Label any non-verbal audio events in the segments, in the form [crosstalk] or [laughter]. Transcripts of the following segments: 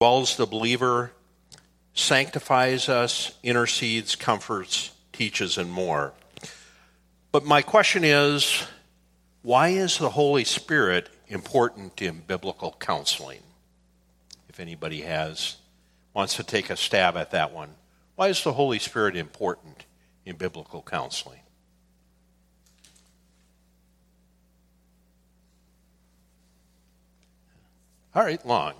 dwells the believer, sanctifies us, intercedes, comforts, teaches, and more. But my question is why is the Holy Spirit important in biblical counseling? If anybody has wants to take a stab at that one. Why is the Holy Spirit important in biblical counseling? All right, long.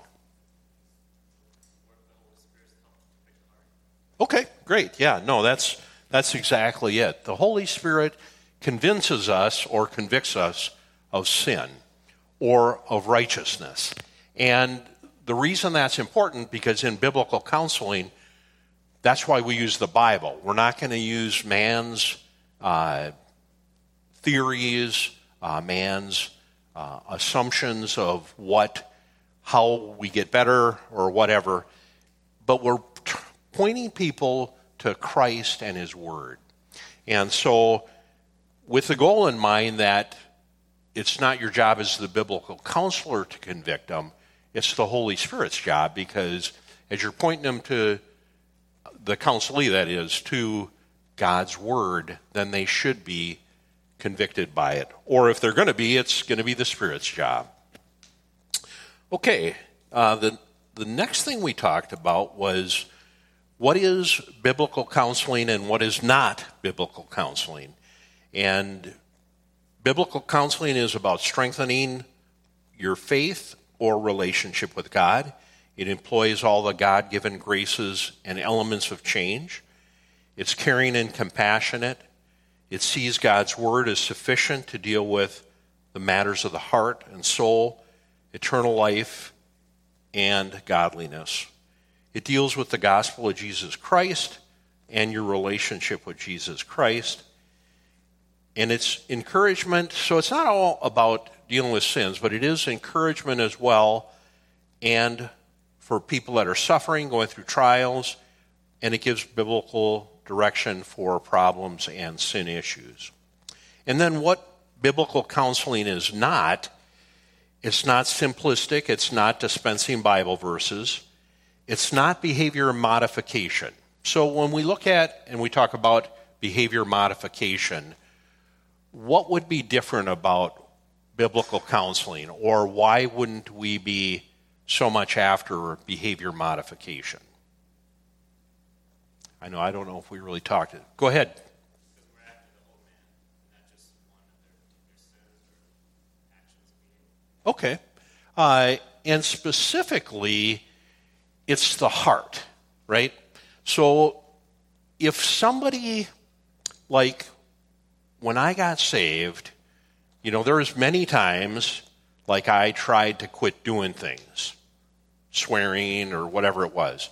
Okay, great. Yeah, no, that's that's exactly it. The Holy Spirit convinces us or convicts us of sin or of righteousness. And the reason that's important because in biblical counseling, that's why we use the Bible. We're not going to use man's uh, theories, uh, man's uh, assumptions of what, how we get better or whatever, but we're pointing people to Christ and His Word. And so, with the goal in mind that it's not your job as the biblical counselor to convict them, it's the Holy Spirit's job because as you're pointing them to the counselee, that is, to God's Word, then they should be convicted by it. Or if they're going to be, it's going to be the Spirit's job. Okay, uh, the, the next thing we talked about was what is biblical counseling and what is not biblical counseling. And biblical counseling is about strengthening your faith or relationship with God. It employs all the God given graces and elements of change. It's caring and compassionate. It sees God's word as sufficient to deal with the matters of the heart and soul, eternal life, and godliness. It deals with the gospel of Jesus Christ and your relationship with Jesus Christ. And it's encouragement, so it's not all about dealing with sins, but it is encouragement as well, and for people that are suffering, going through trials, and it gives biblical direction for problems and sin issues. And then what biblical counseling is not, it's not simplistic, it's not dispensing Bible verses, it's not behavior modification. So when we look at and we talk about behavior modification, what would be different about biblical counseling, or why wouldn't we be so much after behavior modification? I know I don't know if we really talked it. Go ahead. Okay. Uh, and specifically, it's the heart, right? So if somebody, like when I got saved, you know, there was many times like I tried to quit doing things, swearing or whatever it was.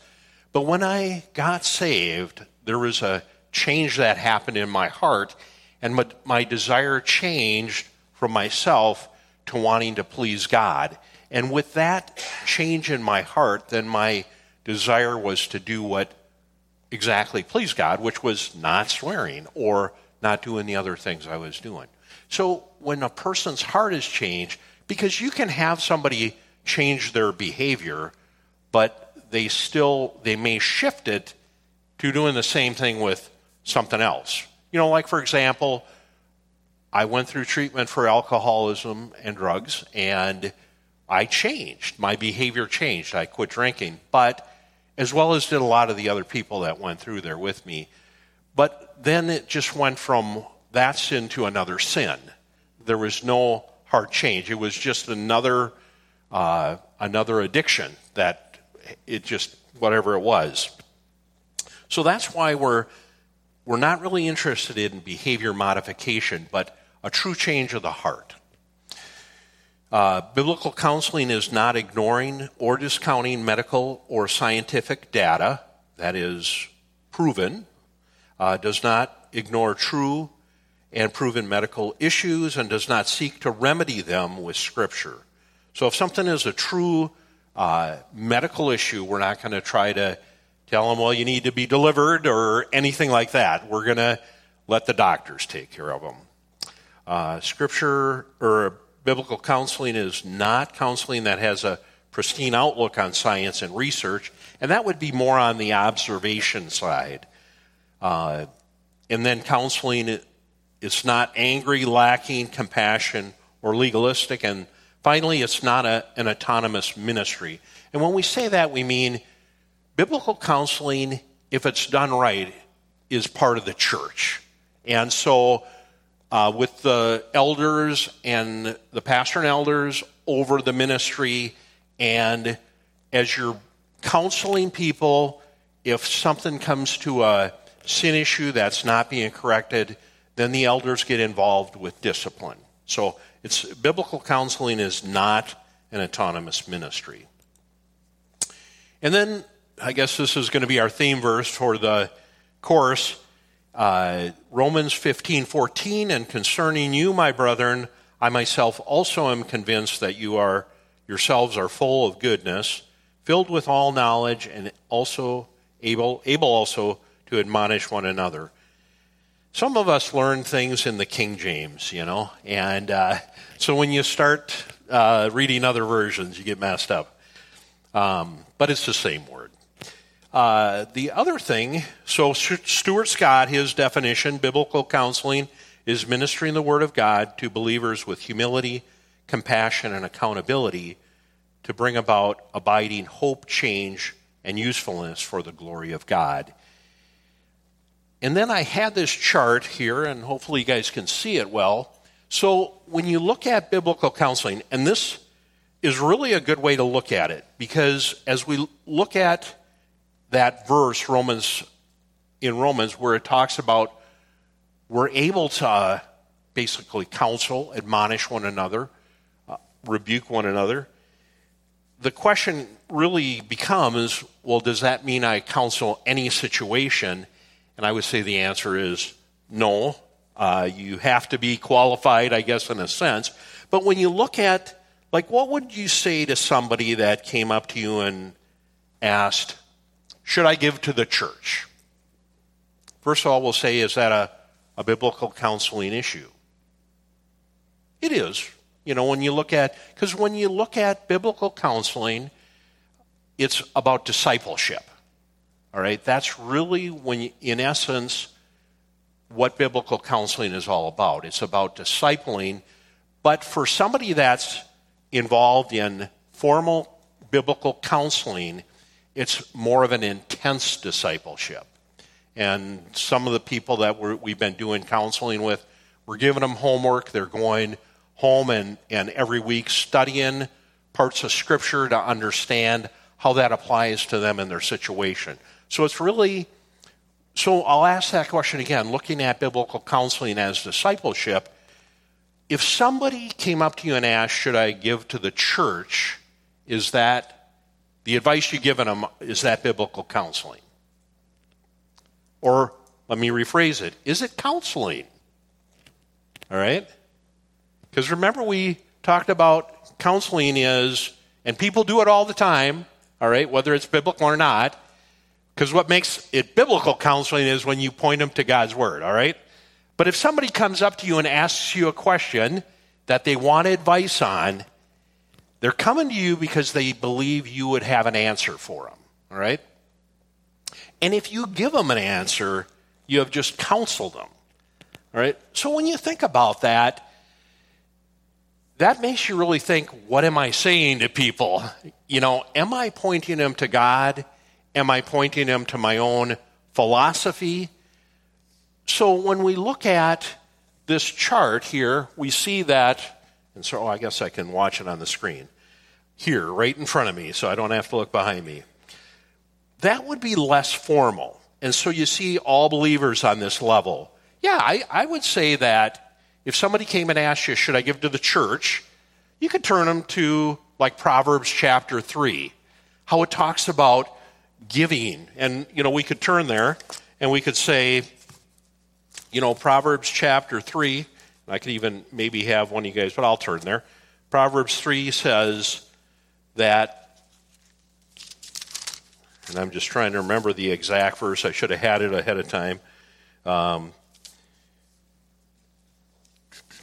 But when I got saved, there was a change that happened in my heart, and my, my desire changed from myself to wanting to please God. And with that change in my heart, then my desire was to do what exactly pleased God, which was not swearing or not doing the other things I was doing. So when a person's heart is changed, because you can have somebody change their behavior, but they still they may shift it to doing the same thing with something else. You know, like for example, I went through treatment for alcoholism and drugs and I changed. My behavior changed. I quit drinking, but as well as did a lot of the other people that went through there with me. But then it just went from that sin to another sin. There was no heart change. It was just another uh, another addiction that it just whatever it was. So that's why we're we're not really interested in behavior modification, but a true change of the heart. Uh, biblical counseling is not ignoring or discounting medical or scientific data that is proven, uh, does not ignore true and proven medical issues and does not seek to remedy them with Scripture. So if something is a true uh, medical issue, we're not going to try to tell them, well, you need to be delivered or anything like that. We're going to let the doctors take care of them. Uh, scripture or biblical counseling is not counseling that has a pristine outlook on science and research, and that would be more on the observation side. Uh, and then counseling, it's not angry, lacking compassion, or legalistic. And finally, it's not a, an autonomous ministry. And when we say that, we mean biblical counseling, if it's done right, is part of the church. And so, uh, with the elders and the pastor and elders over the ministry, and as you're counseling people, if something comes to a sin issue that's not being corrected, then the elders get involved with discipline. So it's biblical counseling is not an autonomous ministry. And then I guess this is going to be our theme verse for the course. Uh, Romans 15 14, and concerning you, my brethren, I myself also am convinced that you are yourselves are full of goodness, filled with all knowledge, and also able, able also to admonish one another. Some of us learn things in the King James, you know, and uh, so when you start uh, reading other versions, you get messed up. Um, but it's the same word. Uh, the other thing, so Stuart Scott, his definition, biblical counseling is ministering the Word of God to believers with humility, compassion, and accountability to bring about abiding hope, change, and usefulness for the glory of God. And then I had this chart here, and hopefully you guys can see it well. So when you look at biblical counseling, and this is really a good way to look at it, because as we look at that verse, Romans, in Romans, where it talks about we're able to uh, basically counsel, admonish one another, uh, rebuke one another. The question really becomes well, does that mean I counsel any situation? And I would say the answer is no. Uh, you have to be qualified, I guess, in a sense. But when you look at, like, what would you say to somebody that came up to you and asked, Should I give to the church? First of all, we'll say, Is that a, a biblical counseling issue? It is. You know, when you look at, because when you look at biblical counseling, it's about discipleship. All right, that's really when, in essence, what biblical counseling is all about. It's about discipling, but for somebody that's involved in formal biblical counseling, it's more of an intense discipleship. And some of the people that we have been doing counseling with, we're giving them homework. They're going home and, and every week studying parts of Scripture to understand how that applies to them in their situation. So it's really, so I'll ask that question again, looking at biblical counseling as discipleship. If somebody came up to you and asked, Should I give to the church? Is that the advice you've given them, is that biblical counseling? Or let me rephrase it is it counseling? All right? Because remember, we talked about counseling is, and people do it all the time, all right, whether it's biblical or not, because what makes it biblical counseling is when you point them to God's word, all right? But if somebody comes up to you and asks you a question that they want advice on, they're coming to you because they believe you would have an answer for them, all right? And if you give them an answer, you have just counseled them, all right? So when you think about that, that makes you really think what am I saying to people? You know, am I pointing them to God? Am I pointing them to my own philosophy? So when we look at this chart here, we see that, and so oh, I guess I can watch it on the screen here, right in front of me, so I don't have to look behind me. That would be less formal. And so you see all believers on this level. Yeah, I, I would say that if somebody came and asked you, should I give to the church? You could turn them to like Proverbs chapter 3, how it talks about giving. And, you know, we could turn there and we could say, you know, Proverbs chapter 3. I could even maybe have one of you guys, but I'll turn there. Proverbs 3 says that, and I'm just trying to remember the exact verse. I should have had it ahead of time. Um,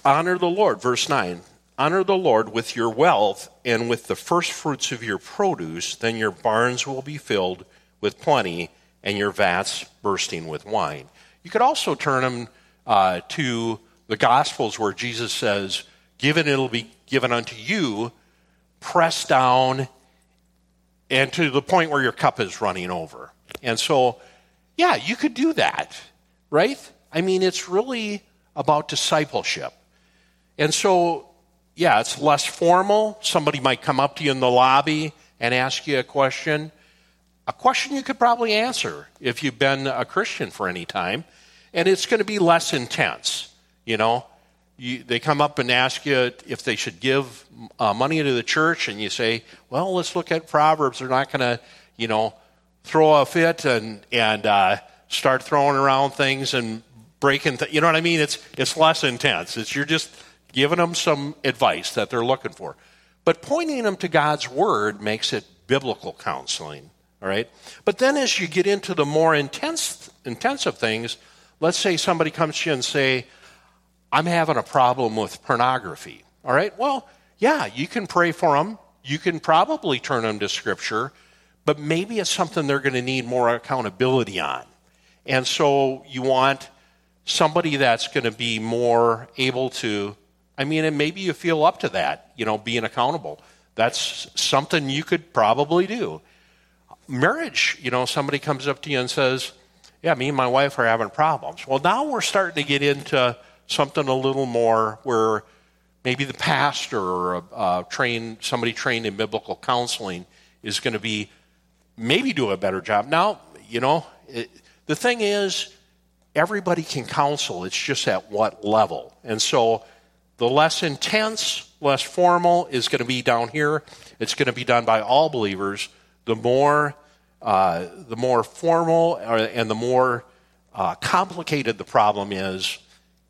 honor the Lord, verse 9. honor the Lord with your wealth and with the first fruits of your produce, then your barns will be filled with plenty and your vats bursting with wine. You could also turn them uh, to the Gospels where Jesus says, Given it'll be given unto you, pressed down, and to the point where your cup is running over. And so, yeah, you could do that, right? I mean, it's really about discipleship. And so, yeah, it's less formal. Somebody might come up to you in the lobby and ask you a question. A question you could probably answer if you've been a Christian for any time. And it's going to be less intense, you know. You, they come up and ask you if they should give uh, money to the church, and you say, "Well, let's look at Proverbs." They're not going to, you know, throw a fit and and uh, start throwing around things and breaking. Th- you know what I mean? It's it's less intense. It's you're just giving them some advice that they're looking for, but pointing them to God's word makes it biblical counseling. All right, but then as you get into the more intense intensive things, let's say somebody comes to you and say I'm having a problem with pornography. All right, well, yeah, you can pray for them. You can probably turn them to Scripture, but maybe it's something they're going to need more accountability on. And so you want somebody that's going to be more able to, I mean, and maybe you feel up to that, you know, being accountable. That's something you could probably do. Marriage, you know, somebody comes up to you and says, Yeah, me and my wife are having problems. Well, now we're starting to get into something a little more where maybe the pastor or a, uh, trained, somebody trained in biblical counseling is going to be maybe do a better job. Now, you know, it, the thing is, everybody can counsel, it's just at what level. And so the less intense, less formal is going to be down here. It's going to be done by all believers. The more, uh, the more formal and the more uh, complicated the problem is,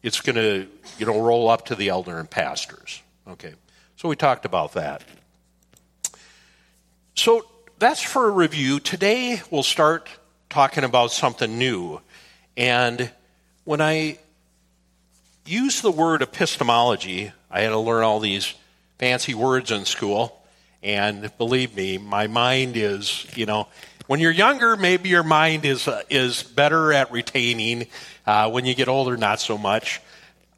it's going to you know roll up to the elder and pastors. Okay, so we talked about that. So that's for a review. Today we'll start talking about something new, and when I use the word epistemology, I had to learn all these fancy words in school. And believe me, my mind is, you know, when you're younger, maybe your mind is, uh, is better at retaining. Uh, when you get older, not so much.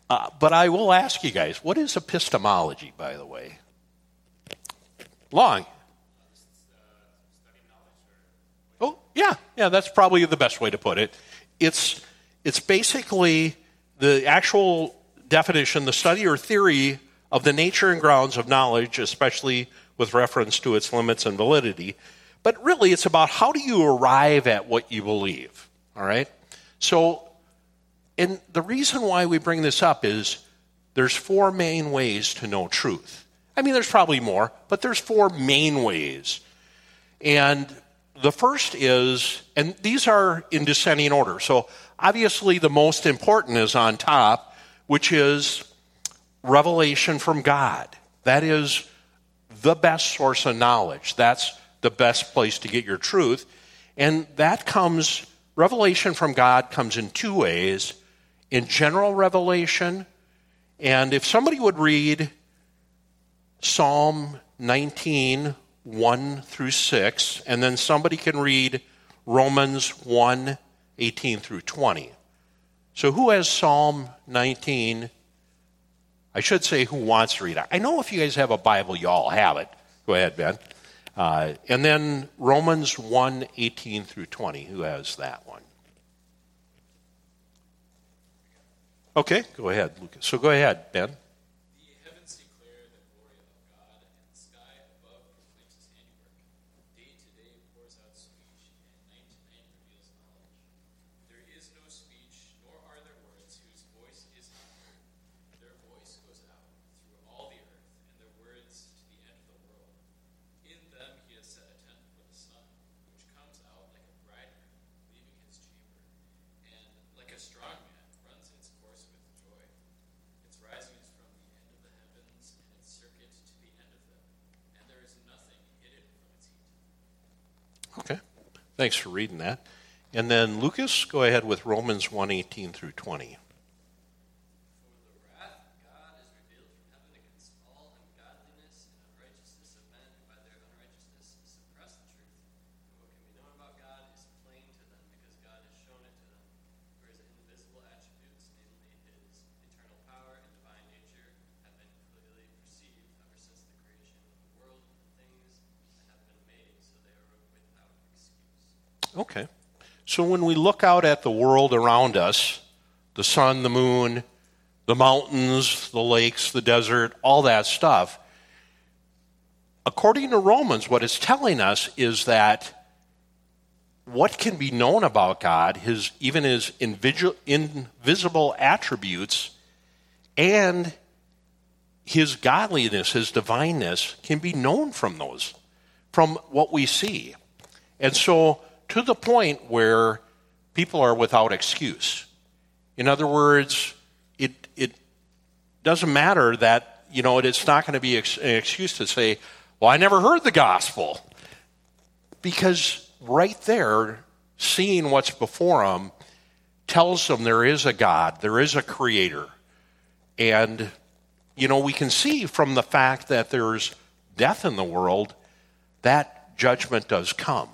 Uh, but I will ask you guys what is epistemology, by the way? Long. Oh, yeah, yeah, that's probably the best way to put it. It's, it's basically the actual definition, the study or theory of the nature and grounds of knowledge, especially with reference to its limits and validity. But really, it's about how do you arrive at what you believe. All right? So, and the reason why we bring this up is there's four main ways to know truth. I mean, there's probably more, but there's four main ways. And the first is, and these are in descending order. So obviously, the most important is on top, which is revelation from God. That is the best source of knowledge. That's the best place to get your truth. And that comes, revelation from God comes in two ways in general revelation. And if somebody would read Psalm 19, 1 through 6, and then somebody can read Romans 1, 18 through 20. So, who has Psalm 19? I should say, who wants to read it? I know if you guys have a Bible, you all have it. Go ahead, Ben. Uh, and then Romans 1 18 through 20. Who has that one? Okay, go ahead, Lucas. So go ahead, Ben. Thanks for reading that. And then Lucas, go ahead with Romans 1:18 through 20. Okay. So when we look out at the world around us, the sun, the moon, the mountains, the lakes, the desert, all that stuff, according to Romans, what it's telling us is that what can be known about God, his even his invisible attributes, and his godliness, his divineness, can be known from those, from what we see. And so, to the point where people are without excuse. In other words, it, it doesn't matter that, you know, it's not going to be an excuse to say, well, I never heard the gospel. Because right there, seeing what's before them tells them there is a God, there is a creator. And, you know, we can see from the fact that there's death in the world that judgment does come.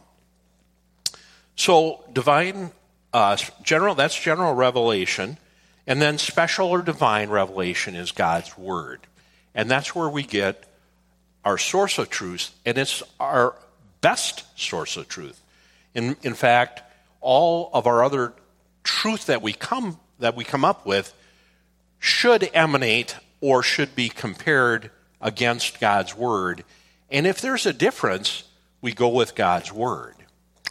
So, divine, uh, general, that's general revelation. And then special or divine revelation is God's word. And that's where we get our source of truth, and it's our best source of truth. In, in fact, all of our other truth that we come that we come up with should emanate or should be compared against God's word. And if there's a difference, we go with God's word.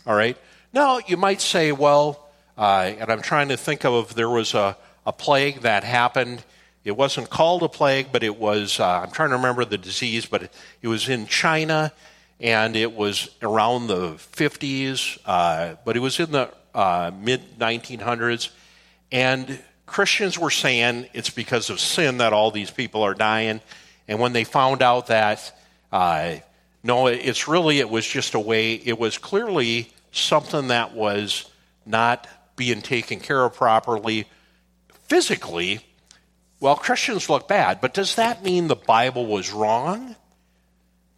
All right. Now you might say, well, uh, and I'm trying to think of there was a, a plague that happened. It wasn't called a plague, but it was. Uh, I'm trying to remember the disease, but it, it was in China and it was around the 50s, uh, but it was in the uh, mid 1900s. And Christians were saying it's because of sin that all these people are dying. And when they found out that, uh, no, it's really, it was just a way, it was clearly something that was not being taken care of properly physically. Well, Christians look bad, but does that mean the Bible was wrong?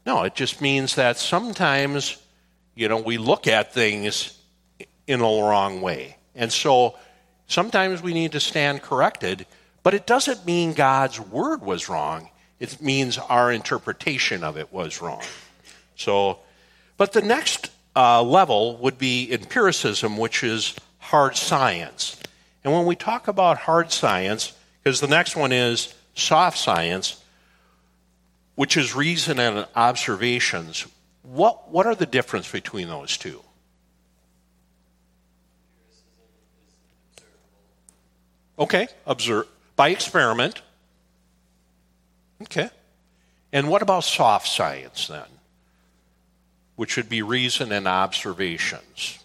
No, it just means that sometimes, you know, we look at things in a wrong way. And so sometimes we need to stand corrected, but it doesn't mean God's word was wrong. It means our interpretation of it was wrong. So, but the next uh, level would be empiricism, which is hard science. And when we talk about hard science, because the next one is soft science, which is reason and observations, what, what are the difference between those two? Okay, observe by experiment. Okay. And what about soft science then? Which would be reason and observations.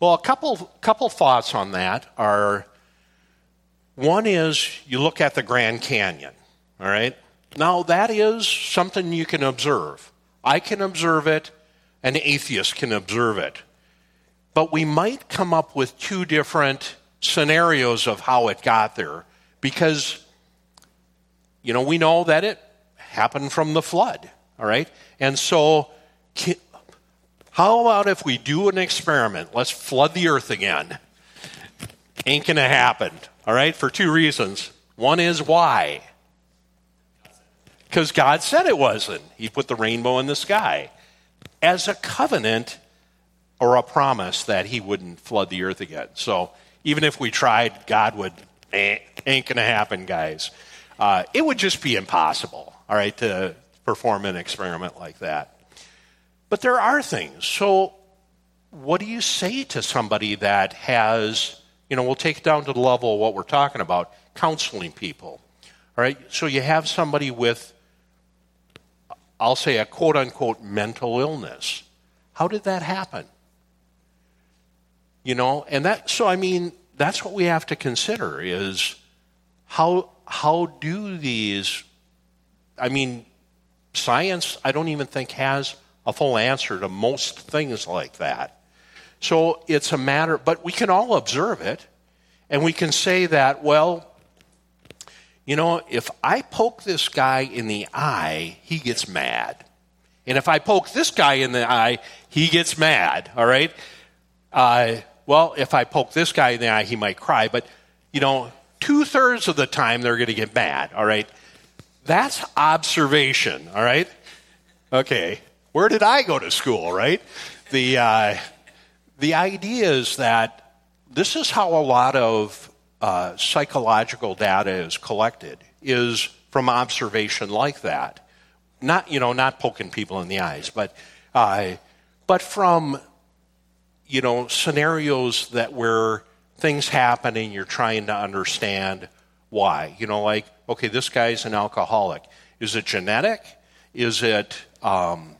Well, a couple, couple thoughts on that are one is you look at the Grand Canyon, all right? Now, that is something you can observe. I can observe it, an atheist can observe it. But we might come up with two different scenarios of how it got there because, you know, we know that it happened from the flood, all right? And so how about if we do an experiment? Let's flood the earth again. Ain't going to happen, all right, for two reasons. One is why? Because God said it wasn't. He put the rainbow in the sky as a covenant or a promise that He wouldn't flood the earth again. So even if we tried, God would, eh, ain't going to happen, guys. Uh, it would just be impossible, all right, to perform an experiment like that. But there are things. So, what do you say to somebody that has, you know, we'll take it down to the level of what we're talking about counseling people. All right? So, you have somebody with, I'll say, a quote unquote mental illness. How did that happen? You know, and that, so I mean, that's what we have to consider is how, how do these, I mean, science, I don't even think has a full answer to most things like that. So it's a matter, but we can all observe it, and we can say that, well, you know, if I poke this guy in the eye, he gets mad. And if I poke this guy in the eye, he gets mad, all right? Uh, well, if I poke this guy in the eye, he might cry, but, you know, two thirds of the time they're going to get mad, all right? That's observation, all right? Okay, where did I go to school, right? The, uh, the idea is that this is how a lot of uh, psychological data is collected, is from observation like that. Not, you know, not poking people in the eyes, but, uh, but from, you know, scenarios that where things happen and you're trying to understand why. You know, like, okay, this guy's an alcoholic. Is it genetic? Is it, um,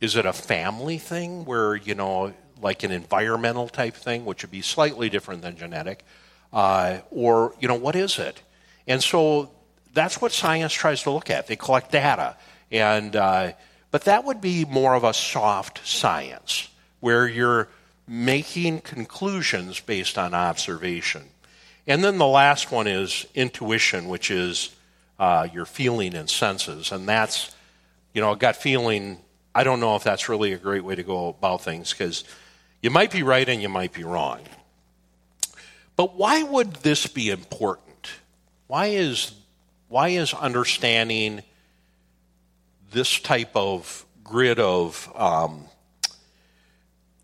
is it a family thing where, you know, like an environmental type thing, which would be slightly different than genetic? Uh, or, you know, what is it? And so that's what science tries to look at. They collect data. And, uh, but that would be more of a soft science where you're making conclusions based on observation. And then the last one is intuition, which is uh, your feeling and senses. And that's, you know, a gut feeling. I don't know if that's really a great way to go about things because you might be right and you might be wrong. But why would this be important? Why is, why is understanding this type of grid of um,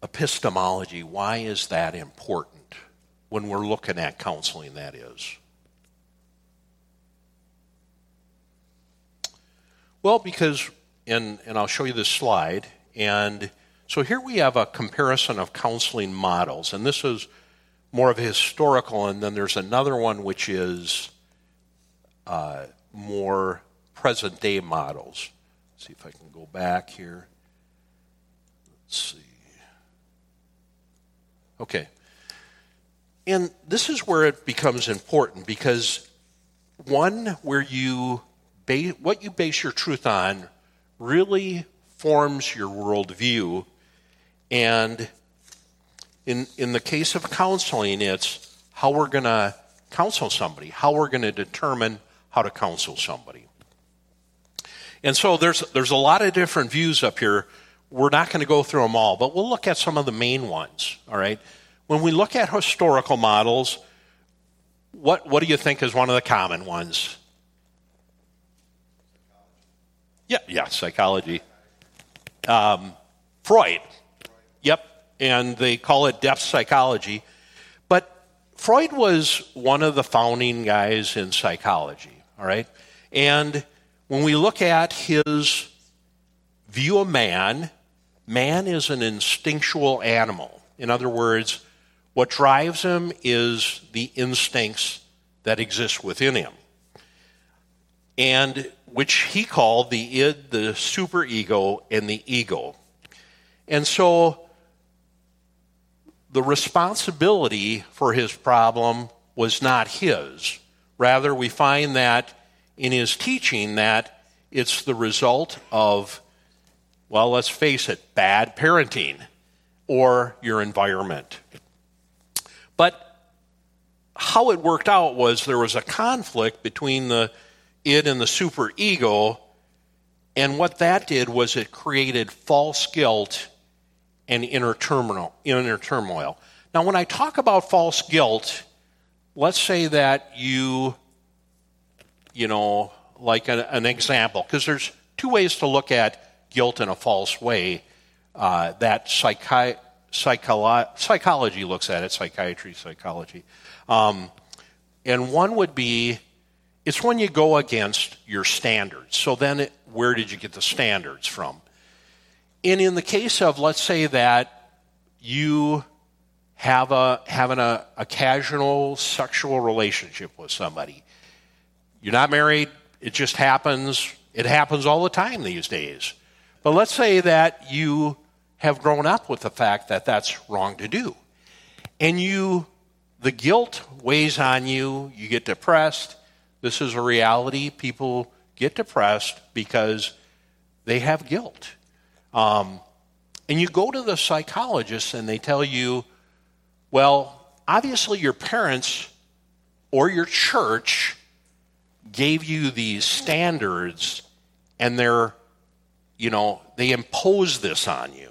epistemology, why is that important when we're looking at counseling, that is? Well, because, and, and I'll show you this slide, and so here we have a comparison of counseling models, and this is more of a historical, and then there's another one which is uh, more present day models. Let's see if I can go back here. Let's see. Okay. And this is where it becomes important because one, where you base, what you base your truth on really forms your worldview. And in, in the case of counseling, it's how we're going to counsel somebody, how we're going to determine how to counsel somebody. And so there's, there's a lot of different views up here we're not going to go through them all, but we'll look at some of the main ones, all right? When we look at historical models, what, what do you think is one of the common ones? Yeah, yeah, psychology. Um, Freud. Yep, and they call it depth psychology. But Freud was one of the founding guys in psychology, all right? And when we look at his view of man, man is an instinctual animal. In other words, what drives him is the instincts that exist within him. And which he called the id, the superego, and the ego. And so the responsibility for his problem was not his. Rather, we find that in his teaching that it's the result of well, let's face it, bad parenting or your environment. But how it worked out was there was a conflict between the id and the super ego, and what that did was it created false guilt and inner turmoil. Inner turmoil. Now, when I talk about false guilt, let's say that you, you know, like an, an example, because there's two ways to look at guilt in a false way uh, that psychi- psycholo- psychology looks at it, psychiatry, psychology. Um, and one would be it's when you go against your standards. So then, it, where did you get the standards from? And in the case of, let's say that you have a having a, a casual sexual relationship with somebody, you're not married. It just happens. It happens all the time these days. But let's say that you have grown up with the fact that that's wrong to do. And you, the guilt weighs on you, you get depressed. This is a reality. People get depressed because they have guilt. Um, and you go to the psychologist and they tell you, well, obviously your parents or your church gave you these standards and they're you know, they impose this on you.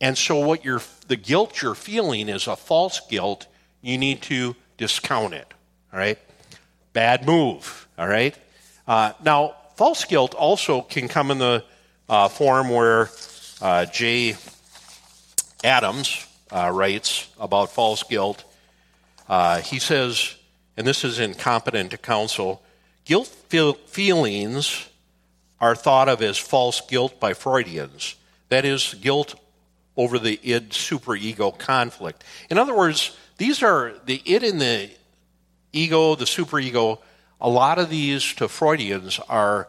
And so what you're the guilt you're feeling is a false guilt. You need to discount it. All right? Bad move. All right? Uh, now, false guilt also can come in the uh, form where uh, Jay Adams uh, writes about false guilt. Uh, he says, and this is in Competent Counsel, guilt feel- feelings are thought of as false guilt by Freudians. That is, guilt over the id superego conflict. In other words, these are the id and the ego, the superego. A lot of these to Freudians are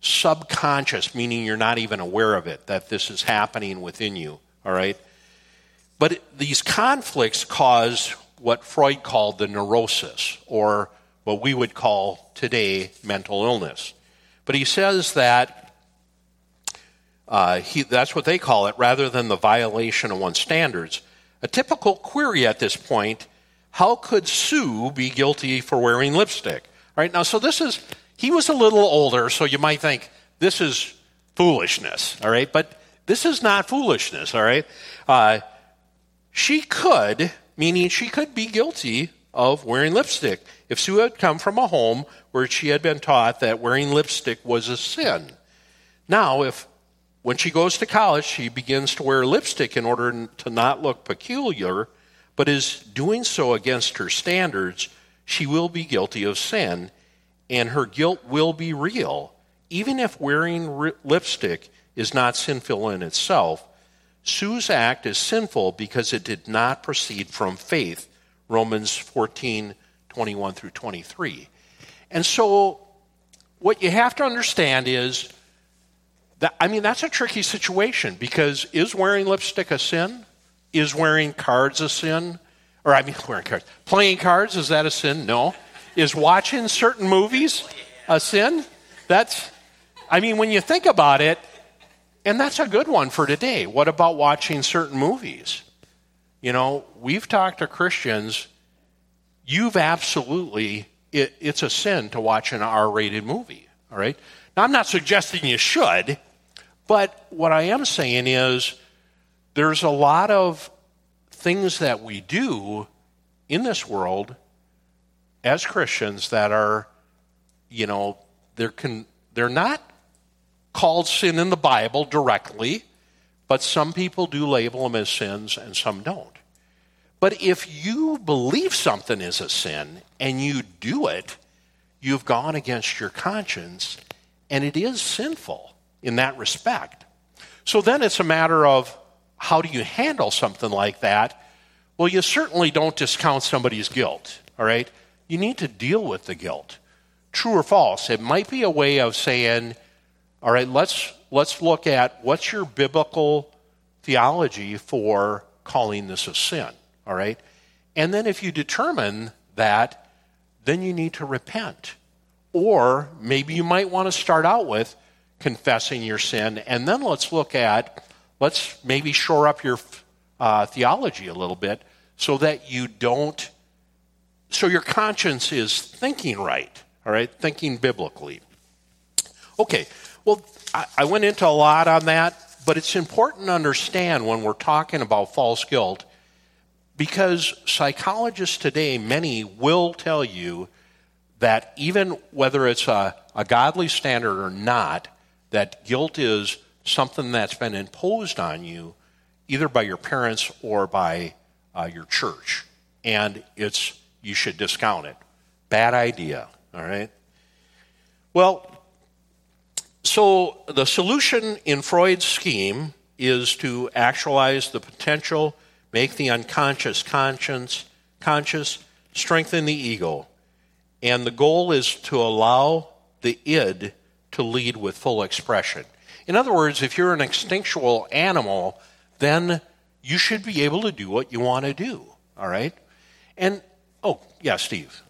subconscious, meaning you're not even aware of it, that this is happening within you, all right? But these conflicts cause what Freud called the neurosis, or what we would call today mental illness. But he says that uh, he, that's what they call it, rather than the violation of one's standards. A typical query at this point how could Sue be guilty for wearing lipstick? All right, now, so this is, he was a little older, so you might think this is foolishness, all right? But this is not foolishness, all right? Uh, she could, meaning she could be guilty of wearing lipstick if Sue had come from a home where she had been taught that wearing lipstick was a sin. Now, if when she goes to college, she begins to wear lipstick in order to not look peculiar, but is doing so against her standards, she will be guilty of sin, and her guilt will be real, even if wearing lipstick is not sinful in itself. Sue's act is sinful because it did not proceed from faith. Romans 14, 21 through 23. And so, what you have to understand is that, I mean, that's a tricky situation because is wearing lipstick a sin? Is wearing cards a sin? Or, I mean, [laughs] wearing cards. Playing cards, is that a sin? No. Is watching certain movies a sin? That's, I mean, when you think about it, and that's a good one for today. What about watching certain movies? You know, we've talked to Christians. You've absolutely, it, it's a sin to watch an R rated movie, all right? Now, I'm not suggesting you should, but what I am saying is there's a lot of things that we do in this world as Christians that are, you know, they're, con- they're not called sin in the Bible directly, but some people do label them as sins and some don't. But if you believe something is a sin and you do it, you've gone against your conscience and it is sinful in that respect. So then it's a matter of how do you handle something like that? Well, you certainly don't discount somebody's guilt, all right? You need to deal with the guilt. True or false? It might be a way of saying, all right, let's, let's look at what's your biblical theology for calling this a sin, all right? And then if you determine that, then you need to repent. Or maybe you might want to start out with confessing your sin, and then let's look at, let's maybe shore up your uh, theology a little bit so that you don't, so your conscience is thinking right, all right, thinking biblically. Okay, well, I, I went into a lot on that, but it's important to understand when we're talking about false guilt because psychologists today, many will tell you that even whether it's a, a godly standard or not, that guilt is something that's been imposed on you either by your parents or by uh, your church. And it's you should discount it. Bad idea, all right? Well, so the solution in Freud's scheme is to actualize the potential, make the unconscious conscious, conscious, strengthen the ego. And the goal is to allow the id to lead with full expression. In other words, if you're an instinctual animal, then you should be able to do what you want to do. All right? And, oh, yeah, Steve.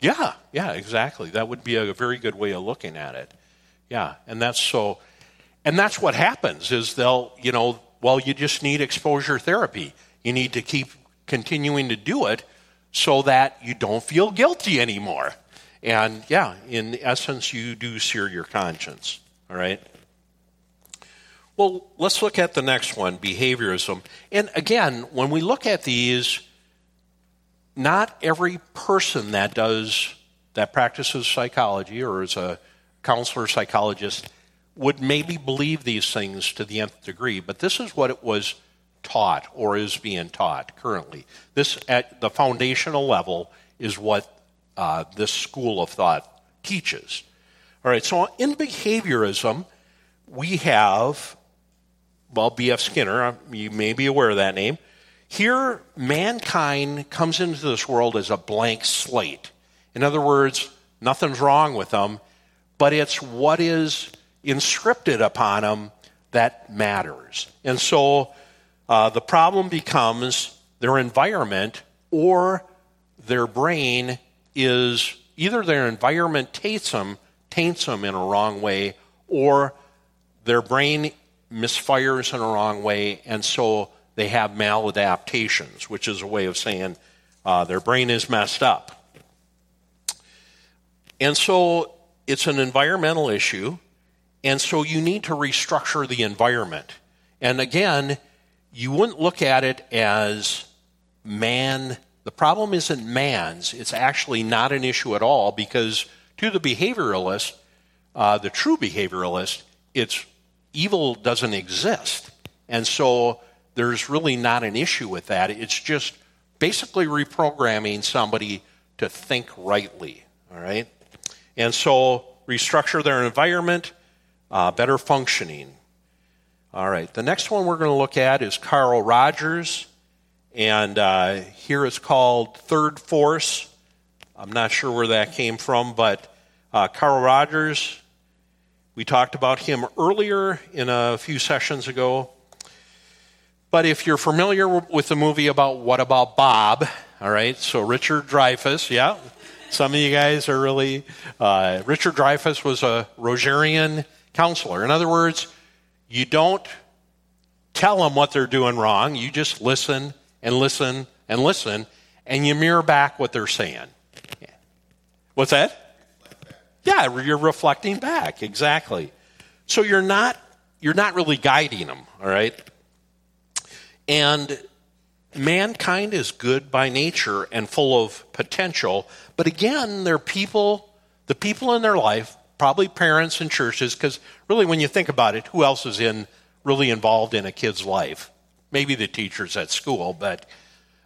Yeah, yeah, exactly. That would be a very good way of looking at it. Yeah, and that's so, and that's what happens is they'll, you know, well, you just need exposure therapy. You need to keep continuing to do it so that you don't feel guilty anymore. And yeah, in essence, you do sear your conscience. All right? Well, let's look at the next one behaviorism. And again, when we look at these, not every person that does that practices psychology or is a counselor psychologist would maybe believe these things to the nth degree, but this is what it was taught or is being taught currently. This at the foundational level is what uh, this school of thought teaches. All right, so in behaviorism, we have, well, B.F. Skinner, you may be aware of that name. Here, mankind comes into this world as a blank slate. In other words, nothing's wrong with them, but it's what is inscripted upon them that matters. And so uh, the problem becomes their environment or their brain is either their environment taints them, taints them in a wrong way, or their brain misfires in a wrong way, and so they have maladaptations, which is a way of saying uh, their brain is messed up. And so it's an environmental issue, and so you need to restructure the environment. And again, you wouldn't look at it as man. The problem isn't man's, it's actually not an issue at all because to the behavioralist, uh, the true behavioralist, it's evil doesn't exist. And so there's really not an issue with that. It's just basically reprogramming somebody to think rightly. All right? And so restructure their environment, uh, better functioning. All right, the next one we're going to look at is Carl Rogers, and uh, here it's called Third Force. I'm not sure where that came from, but uh, Carl Rogers, we talked about him earlier in a few sessions ago. But if you're familiar with the movie about What About Bob, all right, so Richard Dreyfuss, yeah, some of you guys are really. Uh, Richard Dreyfuss was a Rogerian counselor. In other words, you don't tell them what they're doing wrong, you just listen and listen and listen, and you mirror back what they're saying. Yeah. What's that? Yeah, you're reflecting back, exactly. So you're not you're not really guiding them, all right? And mankind is good by nature and full of potential, but again, they're people, the people in their life, probably parents and churches, because really, when you think about it, who else is in really involved in a kid's life? Maybe the teachers at school, but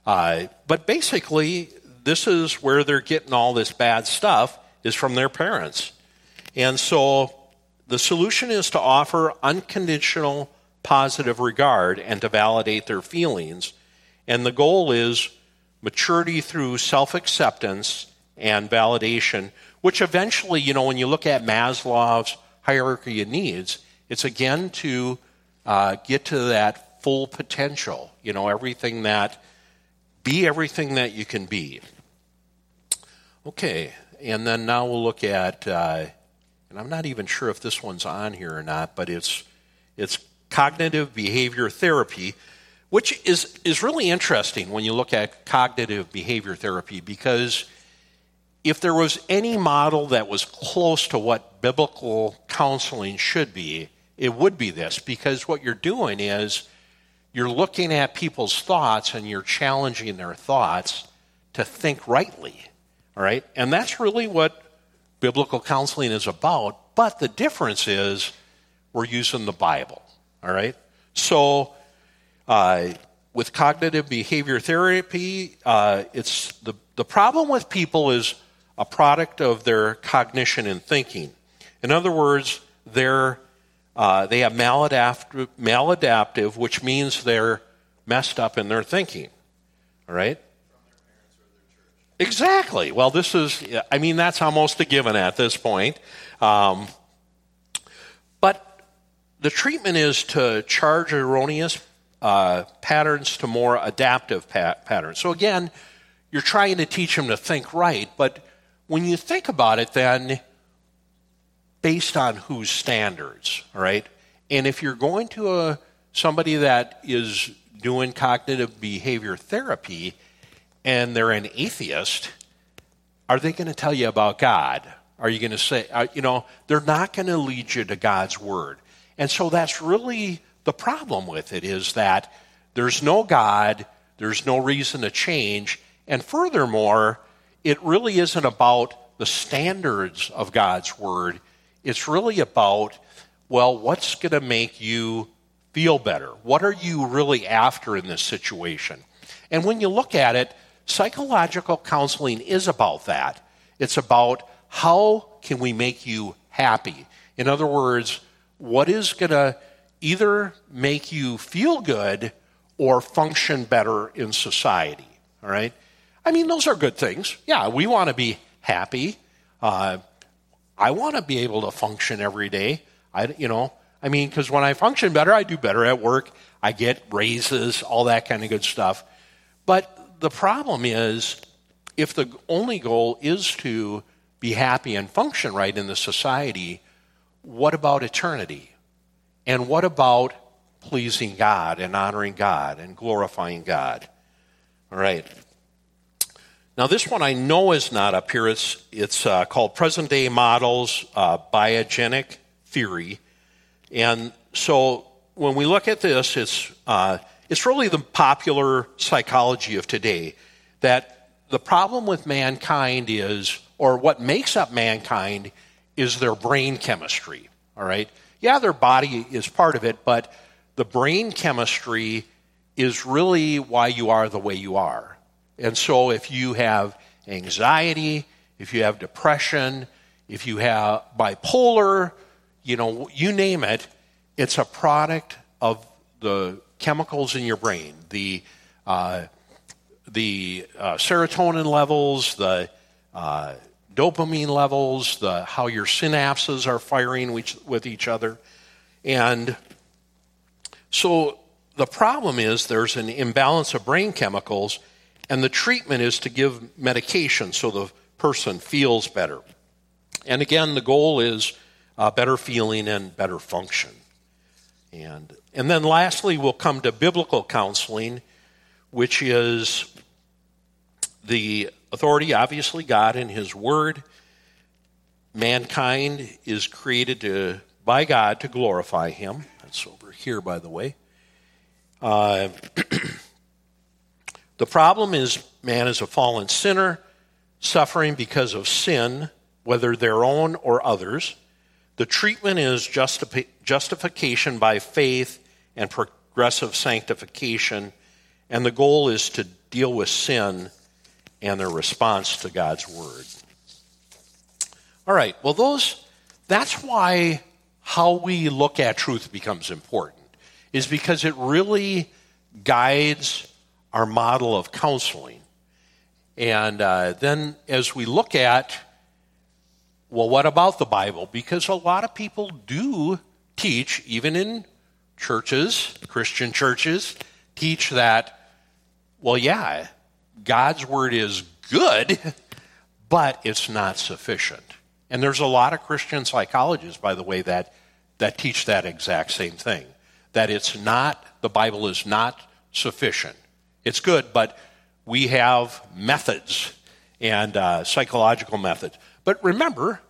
uh, but basically, this is where they're getting all this bad stuff is from their parents, and so the solution is to offer unconditional positive regard and to validate their feelings, and the goal is maturity through self acceptance and validation, which eventually, you know, when you look at Maslow's hierarchy of needs, it's again to uh, get to that full potential, you know, everything that, be everything that you can be. Okay, and then now we'll look at, uh, and I'm not even sure if this one's on here or not, but it's, it's cognitive behavior therapy which is, is really interesting when you look at cognitive behavior therapy because if there was any model that was close to what biblical counseling should be, it would be this because what you're doing is you're looking at people's thoughts and you're challenging their thoughts to think rightly. All right? And that's really what biblical counseling is about. But the difference is we're using the Bible. All right? So uh, with cognitive behavior therapy, uh, it's the, the problem with people is a product of their cognition and thinking. In other words, they're, uh, they have maladaptive, maladaptive, which means they're messed up in their thinking. All right? Exactly. Well, this is, I mean, that's almost a given at this point. Um, the treatment is to charge erroneous uh, patterns to more adaptive pat- patterns. So again, you're trying to teach them to think right, but when you think about it, then based on whose standards, all right? And if you're going to a, somebody that is doing cognitive behavior therapy and they're an atheist, are they going to tell you about God? Are you going to say, uh, you know, they're not going to lead you to God's word. And so that's really The problem with it is that there's no God, there's no reason to change, and furthermore, it really isn't about the standards of God's Word. It's really about, well, what's going to make you feel better? What are you really after in this situation? And when you look at it, psychological counseling is about that. It's about how can we make you happy? In other words, what is going to either make you feel good or function better in society? All right? I mean, those are good things. Yeah, we want to be happy. Uh, I want to be able to function every day. I, you know, I mean, because when I function better, I do better at work. I get raises, all that kind of good stuff. But the problem is, if the only goal is to be happy and function right in the society, what about eternity? And what about pleasing God and honoring God and glorifying God? All right. Now, this one I know is not up here. It's, it's uh, called Present Day Models uh, Biogenic Theory. And so when we look at this, it's, uh, it's really the popular psychology of today that the problem with mankind is, or what makes up mankind, is their brain chemistry. All right? Yeah, their body is part of it, but the brain chemistry is really why you are the way you are. And so if you have anxiety, if you have depression, if you have bipolar, you know, you name it, it's a product of the chemicals in your brain, the uh, the uh, serotonin levels, the uh, dopamine levels, the how your synapses are firing with each other, and so the problem is there's an imbalance of brain chemicals, and the treatment is to give medication so the person feels better. And again, the goal is uh, better feeling and better function. And, and then lastly, we'll come to biblical counseling, which is the authority, obviously, God and His Word. Mankind is created to, by God to glorify Him. That's over here, by the way. Uh, [clears throat] the problem is man is a fallen sinner, suffering because of sin, whether their own or others. The treatment is justifi- justification by faith and progressive sanctification, and the goal is to deal with sin and their response to God's word. All right, well, those, that's why how we look at truth becomes important, is because it really guides our model of counseling. And uh, then as we look at well, what about the Bible? Because a lot of people do teach, even in churches, Christian churches, teach that, well, yeah, God's word is good, [laughs] but it's not sufficient. And there's a lot of Christian psychologists, by the way, that, that teach that exact same thing. That it's not, the Bible is not sufficient. It's good, but we have methods and uh, psychological methods. But remember,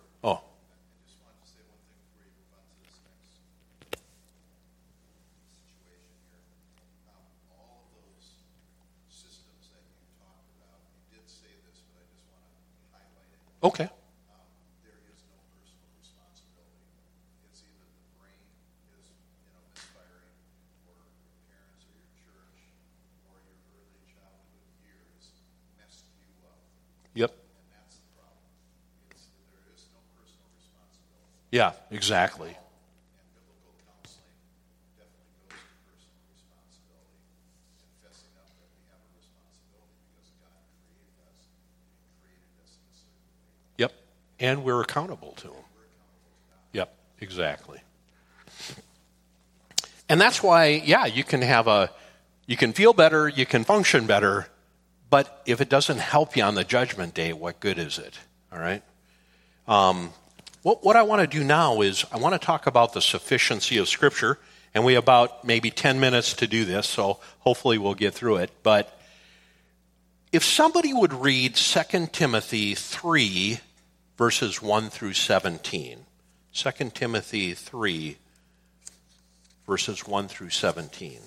Okay. Yeah, exactly. Yep, and we're accountable to them. Yep, exactly. And that's why, yeah, you can have a, you can feel better, you can function better, but if it doesn't help you on the judgment day, what good is it? All right? Um, what, what I want to do now is I want to talk about the sufficiency of Scripture, and we have about maybe 10 minutes to do this, so hopefully we'll get through it. But if somebody would read 2 Timothy 3, verses 1 through 17, 2 Timothy 3, verses 1 through 17.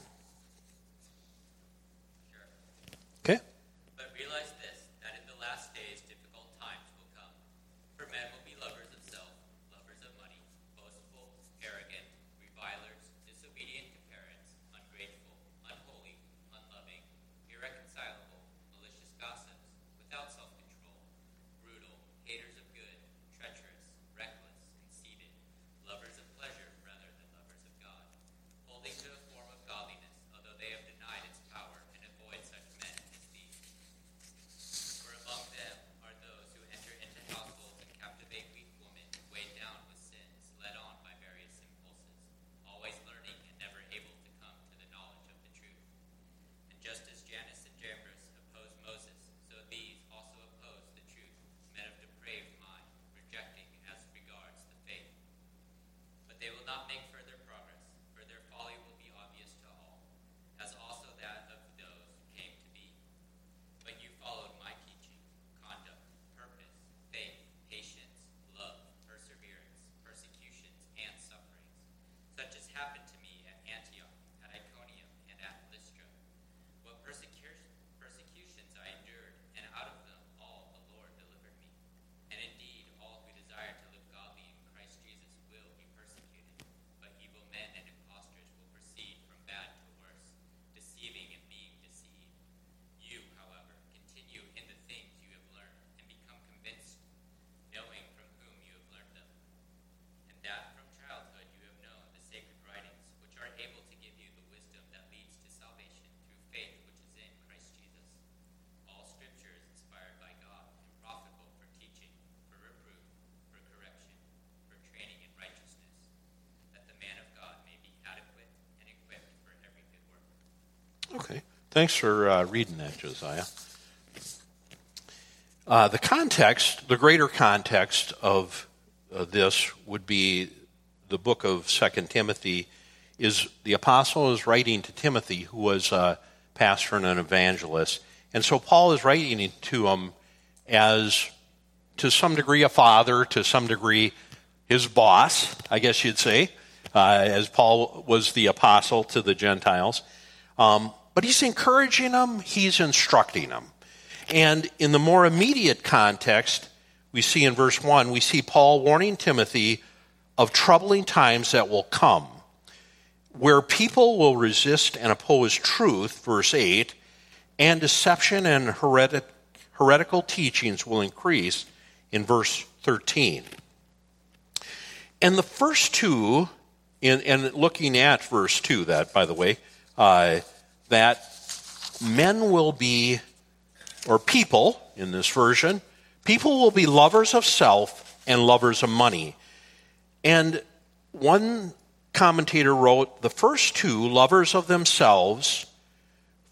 Thanks for uh, reading that, Josiah. Uh, the context, the greater context of uh, this would be the book of Second Timothy. Is the apostle is writing to Timothy, who was a pastor and an evangelist, and so Paul is writing to him as, to some degree, a father, to some degree, his boss, I guess you'd say, uh, as Paul was the apostle to the Gentiles. Um, but he's encouraging them, he's instructing them. And in the more immediate context, we see in verse 1, we see Paul warning Timothy of troubling times that will come, where people will resist and oppose truth, verse 8, and deception and heretic, heretical teachings will increase in verse 13. And the first two, in, and looking at verse 2, that, by the way, uh, that men will be, or people in this version, people will be lovers of self and lovers of money. And one commentator wrote the first two, lovers of themselves,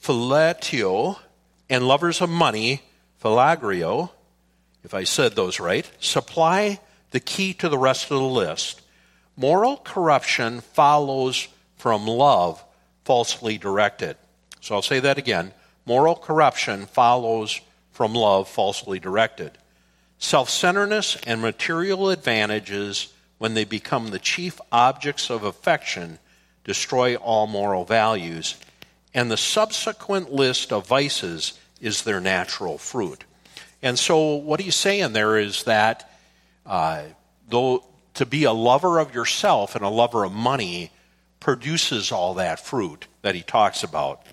philatio, and lovers of money, philagrio, if I said those right, supply the key to the rest of the list. Moral corruption follows from love falsely directed. So I'll say that again. Moral corruption follows from love falsely directed. Self centeredness and material advantages, when they become the chief objects of affection, destroy all moral values, and the subsequent list of vices is their natural fruit. And so, what he's saying there is that uh, though to be a lover of yourself and a lover of money produces all that fruit that he talks about.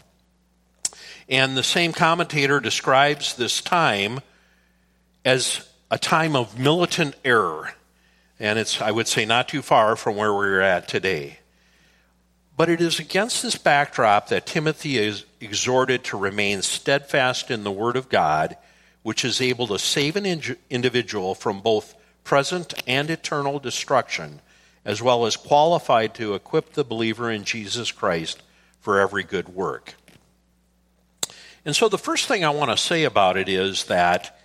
And the same commentator describes this time as a time of militant error. And it's, I would say, not too far from where we're at today. But it is against this backdrop that Timothy is exhorted to remain steadfast in the Word of God, which is able to save an in- individual from both present and eternal destruction, as well as qualified to equip the believer in Jesus Christ for every good work. And so the first thing I want to say about it is that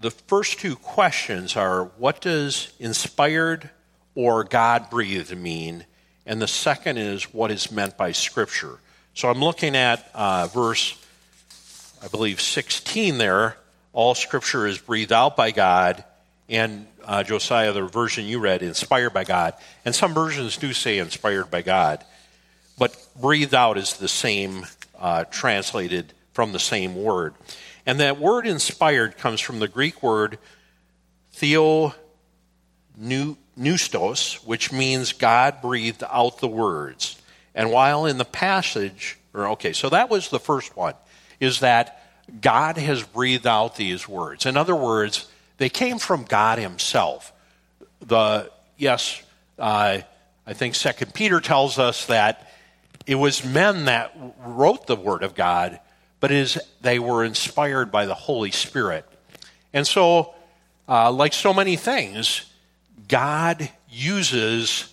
the first two questions are what does inspired or God breathed mean? And the second is what is meant by Scripture. So I'm looking at uh, verse, I believe, 16 there. All Scripture is breathed out by God and uh, Josiah, the version you read, inspired by God. And some versions do say inspired by God, but breathed out is the same, uh, translated from the same word. And that word inspired comes from the Greek word theo neustos, which means God breathed out the words. And while in the passage, or okay, so that was the first one, is that God has breathed out these words. In other words, they came from God Himself. The yes, uh, I think Second Peter tells us that it was men that wrote the Word of God, but is they were inspired by the Holy Spirit. And so, uh, like so many things, God uses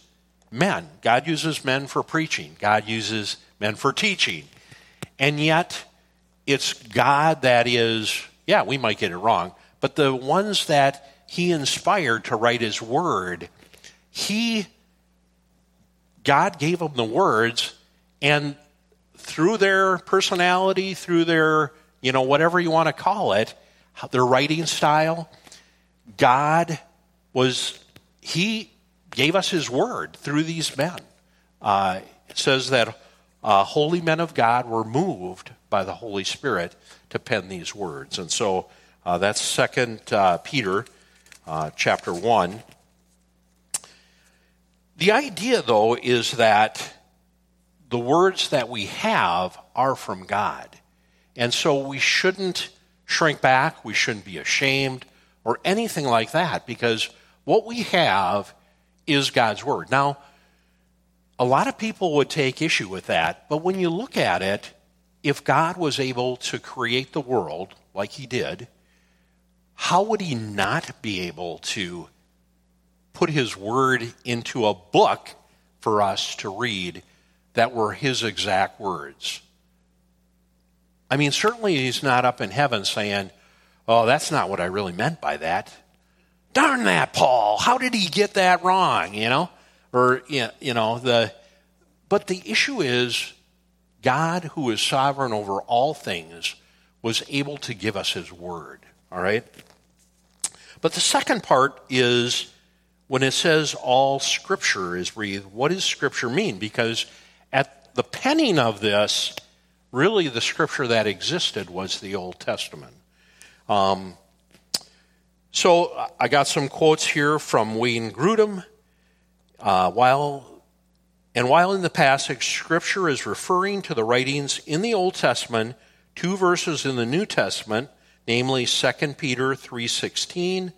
men. God uses men for preaching. God uses men for teaching. And yet, it's God that is, yeah, we might get it wrong, but the ones that He inspired to write His Word, He, God gave them the words, and through their personality, through their, you know, whatever you want to call it, their writing style, God was he gave us his word through these men. Uh, it says that uh, holy men of God were moved by the Holy Spirit to pen these words. And so uh, that's Second uh, Peter uh, chapter 1. The idea, though, is that the words that we have are from God. And so we shouldn't shrink back, we shouldn't be ashamed, or anything like that, because what we have is God's Word. Now, a lot of people would take issue with that, but when you look at it, if God was able to create the world like He did, how would He not be able to put His Word into a book for us to read that were His exact words? I mean, certainly He's not up in heaven saying, Oh, that's not what I really meant by that darn that Paul, how did he get that wrong? You know, or you know the. But the issue is, God, who is sovereign over all things, was able to give us His word. All right. But the second part is when it says all Scripture is breathed. What does Scripture mean? Because the penning of this, really the Scripture that existed was the Old Testament. Um, so I got some quotes here from Wayne Grudem. Uh, while and while in the passage, Scripture is referring to the writings in the Old Testament, two verses in the New Testament, namely 2 Peter 3:16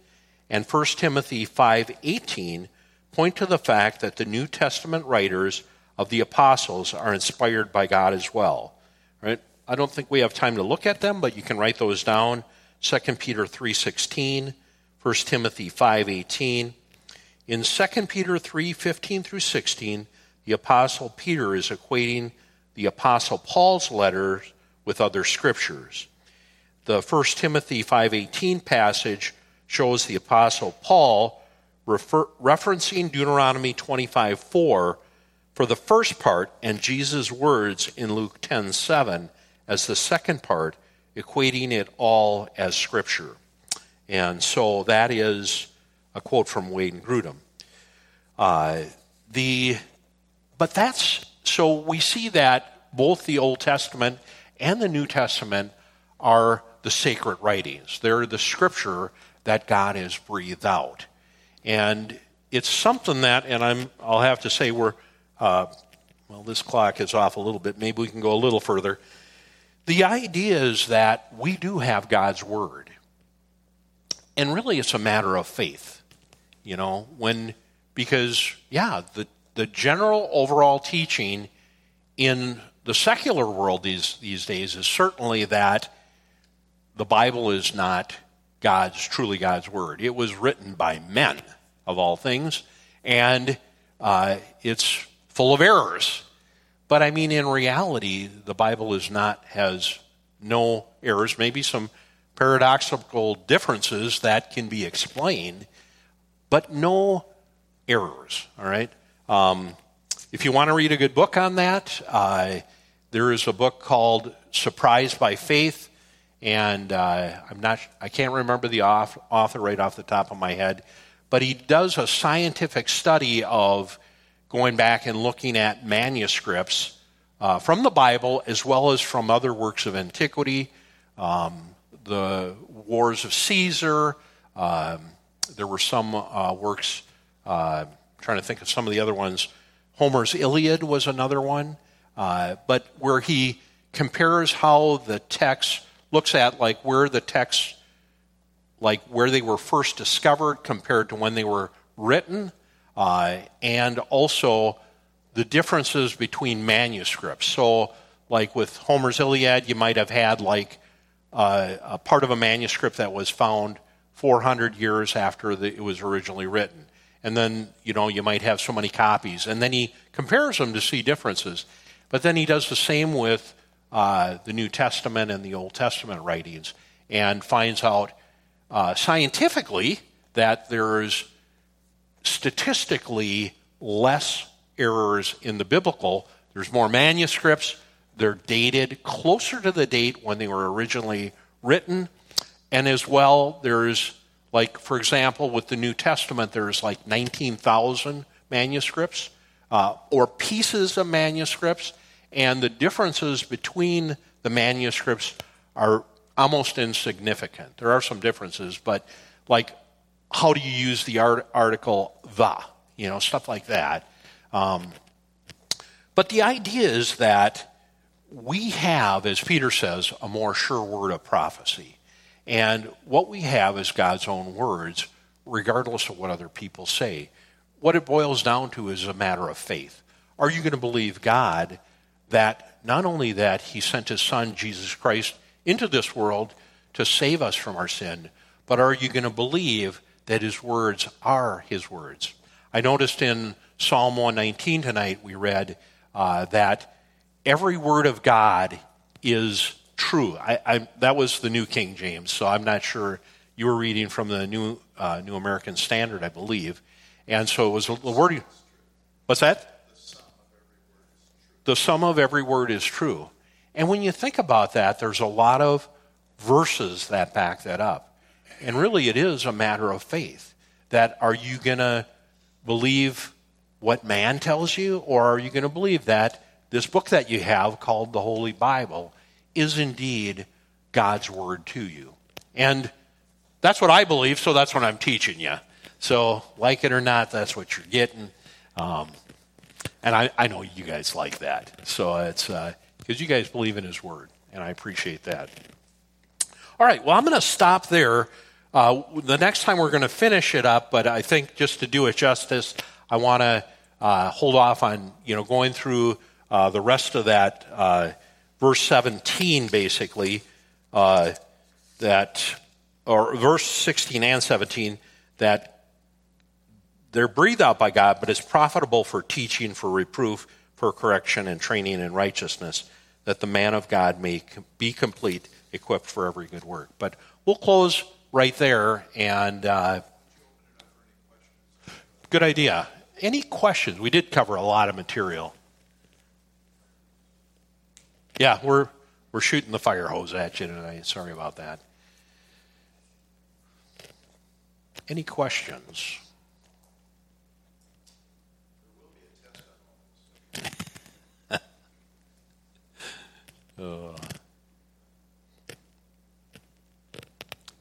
and 1 Timothy 5:18, point to the fact that the New Testament writers of the apostles are inspired by God as well. Right? I don't think we have time to look at them, but you can write those down. 2 Peter 3:16, 1 Timothy 5:18. In 2 Peter 3:15 through 16, the apostle Peter is equating the apostle Paul's letters with other scriptures. The 1 Timothy 5:18 passage shows the apostle Paul refer, referencing Deuteronomy 25:4 for the first part and Jesus' words in Luke 10:7 as the second part, equating it all as scripture. And so that is a quote from Wayne Grudem. Uh, the, but that's, so we see that both the Old Testament and the New Testament are the sacred writings. They're the scripture that God has breathed out. And it's something that, and I'm, I'll have to say we're, uh, well, this clock is off a little bit. Maybe we can go a little further. The idea is that we do have God's Word. And really, it's a matter of faith, you know, when, because, yeah, the, the general overall teaching in the secular world these, these days is certainly that the Bible is not God's, truly God's word. It was written by men, of all things, and uh, it's full of errors. But I mean, in reality, the Bible is not, has no errors, maybe some paradoxical differences that can be explained, but no errors. All right. Um, if you want to read a good book on that, uh, there is a book called Surprised by Faith, and uh, I'm not, I can't remember the author right off the top of my head, but he does a scientific study of going back and looking at manuscripts uh, from the Bible as well as from other works of antiquity, um, the Wars of Caesar. Um, there were some uh, works, uh, trying to think of some of the other ones. Homer's Iliad was another one, uh, but where he compares how the text looks at like where the texts like where they were first discovered compared to when they were written uh, and also the differences between manuscripts. So like with homer's iliad you might have had like uh, a part of a manuscript that was found 400 years after the, it was originally written. And then you know you might have so many copies. And then he compares them to see differences. But then he does the same with uh, the New Testament and the Old Testament writings and finds out uh, scientifically that there's statistically less errors in the biblical. There's more manuscripts. They're dated closer to the date when they were originally written. And as well, there's, like, for example, with the New Testament, there's like 19,000 manuscripts uh, or pieces of manuscripts and the differences between the manuscripts are almost insignificant. There are some differences, but like how do you use the art- article the, you know, stuff like that. Um, but the idea is that we have, as Peter says, a more sure word of prophecy. And what we have is God's own words, regardless of what other people say. What it boils down to is a matter of faith. Are you going to believe God that not only that he sent his son Jesus Christ into this world to save us from our sin, but are you going to believe that his words are his words? I noticed in Psalm 119 tonight we read uh, that every word of God is true. I, I, that was the New King James, so I'm not sure you were reading from the New uh, New American Standard, I believe, and so it was the word. What's that? the sum of every word is true. And when you think about that, there's a lot of verses that back that up. And really, it is a matter of faith. That are you going to believe what man tells you, or are you going to believe that this book that you have called the Holy Bible is indeed God's word to you? And that's what I believe, so that's what I'm teaching you. So, like it or not, that's what you're getting. Um, and I, I know you guys like that. So it's because uh, you guys believe in His Word, and I appreciate that. All right, well, I'm going to stop there. Uh, the next time we're going to finish it up, but I think just to do it justice, I want to uh, hold off on you know going through uh, the rest of that uh, verse 17, basically uh, that, or verse 16 and 17 that they're breathed out by God, but it's profitable for teaching, for reproof, for correction, and training in righteousness, that the man of God may be complete, equipped for every good work. But we'll close right there, and uh, good idea. Any questions? We did cover a lot of material. Yeah, we're we're shooting the fire hose at you tonight. Sorry about that. Any questions? [laughs]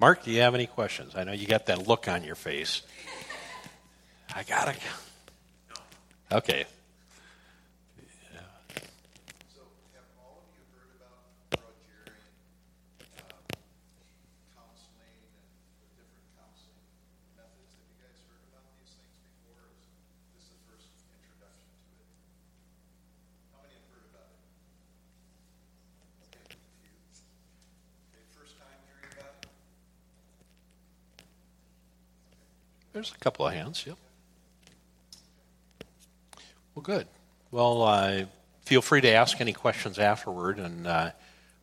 Mark, do you have any questions? I know you got that look on your face. I gotta. Okay. There's a couple of hands, yep. Well, good. Well, uh, feel free to ask any questions afterward. And uh,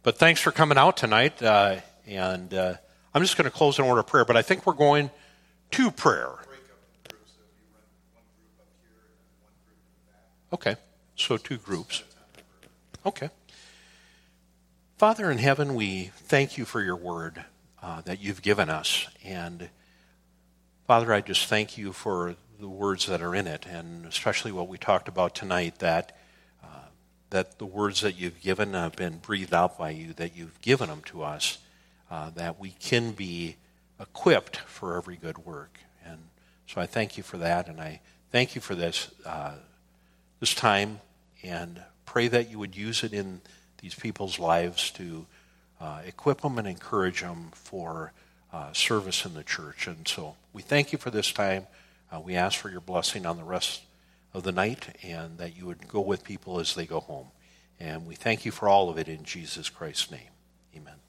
but thanks for coming out tonight. Uh, and uh, I'm just going to close in order of prayer. But I think we're going to prayer. Okay, so two groups. Okay. Father in heaven, we thank you for your word uh, that you've given us. And Father, I just thank you for the words that are in it, and especially what we talked about tonight that, uh, that the words that you've given have been breathed out by you, that you've given them to us, uh, that we can be equipped for every good work. And so I thank you for that, and I thank you for this, uh, this time, and pray that you would use it in these people's lives to uh, equip them and encourage them for uh, service in the church. And so we thank you for this time. Uh, we ask for your blessing on the rest of the night and that you would go with people as they go home. And we thank you for all of it in Jesus Christ's name. Amen.